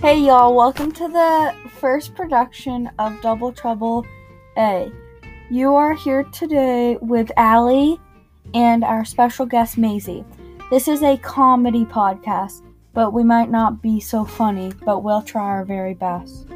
Hey y'all, welcome to the first production of Double Trouble A. You are here today with Allie and our special guest Maisie. This is a comedy podcast, but we might not be so funny, but we'll try our very best.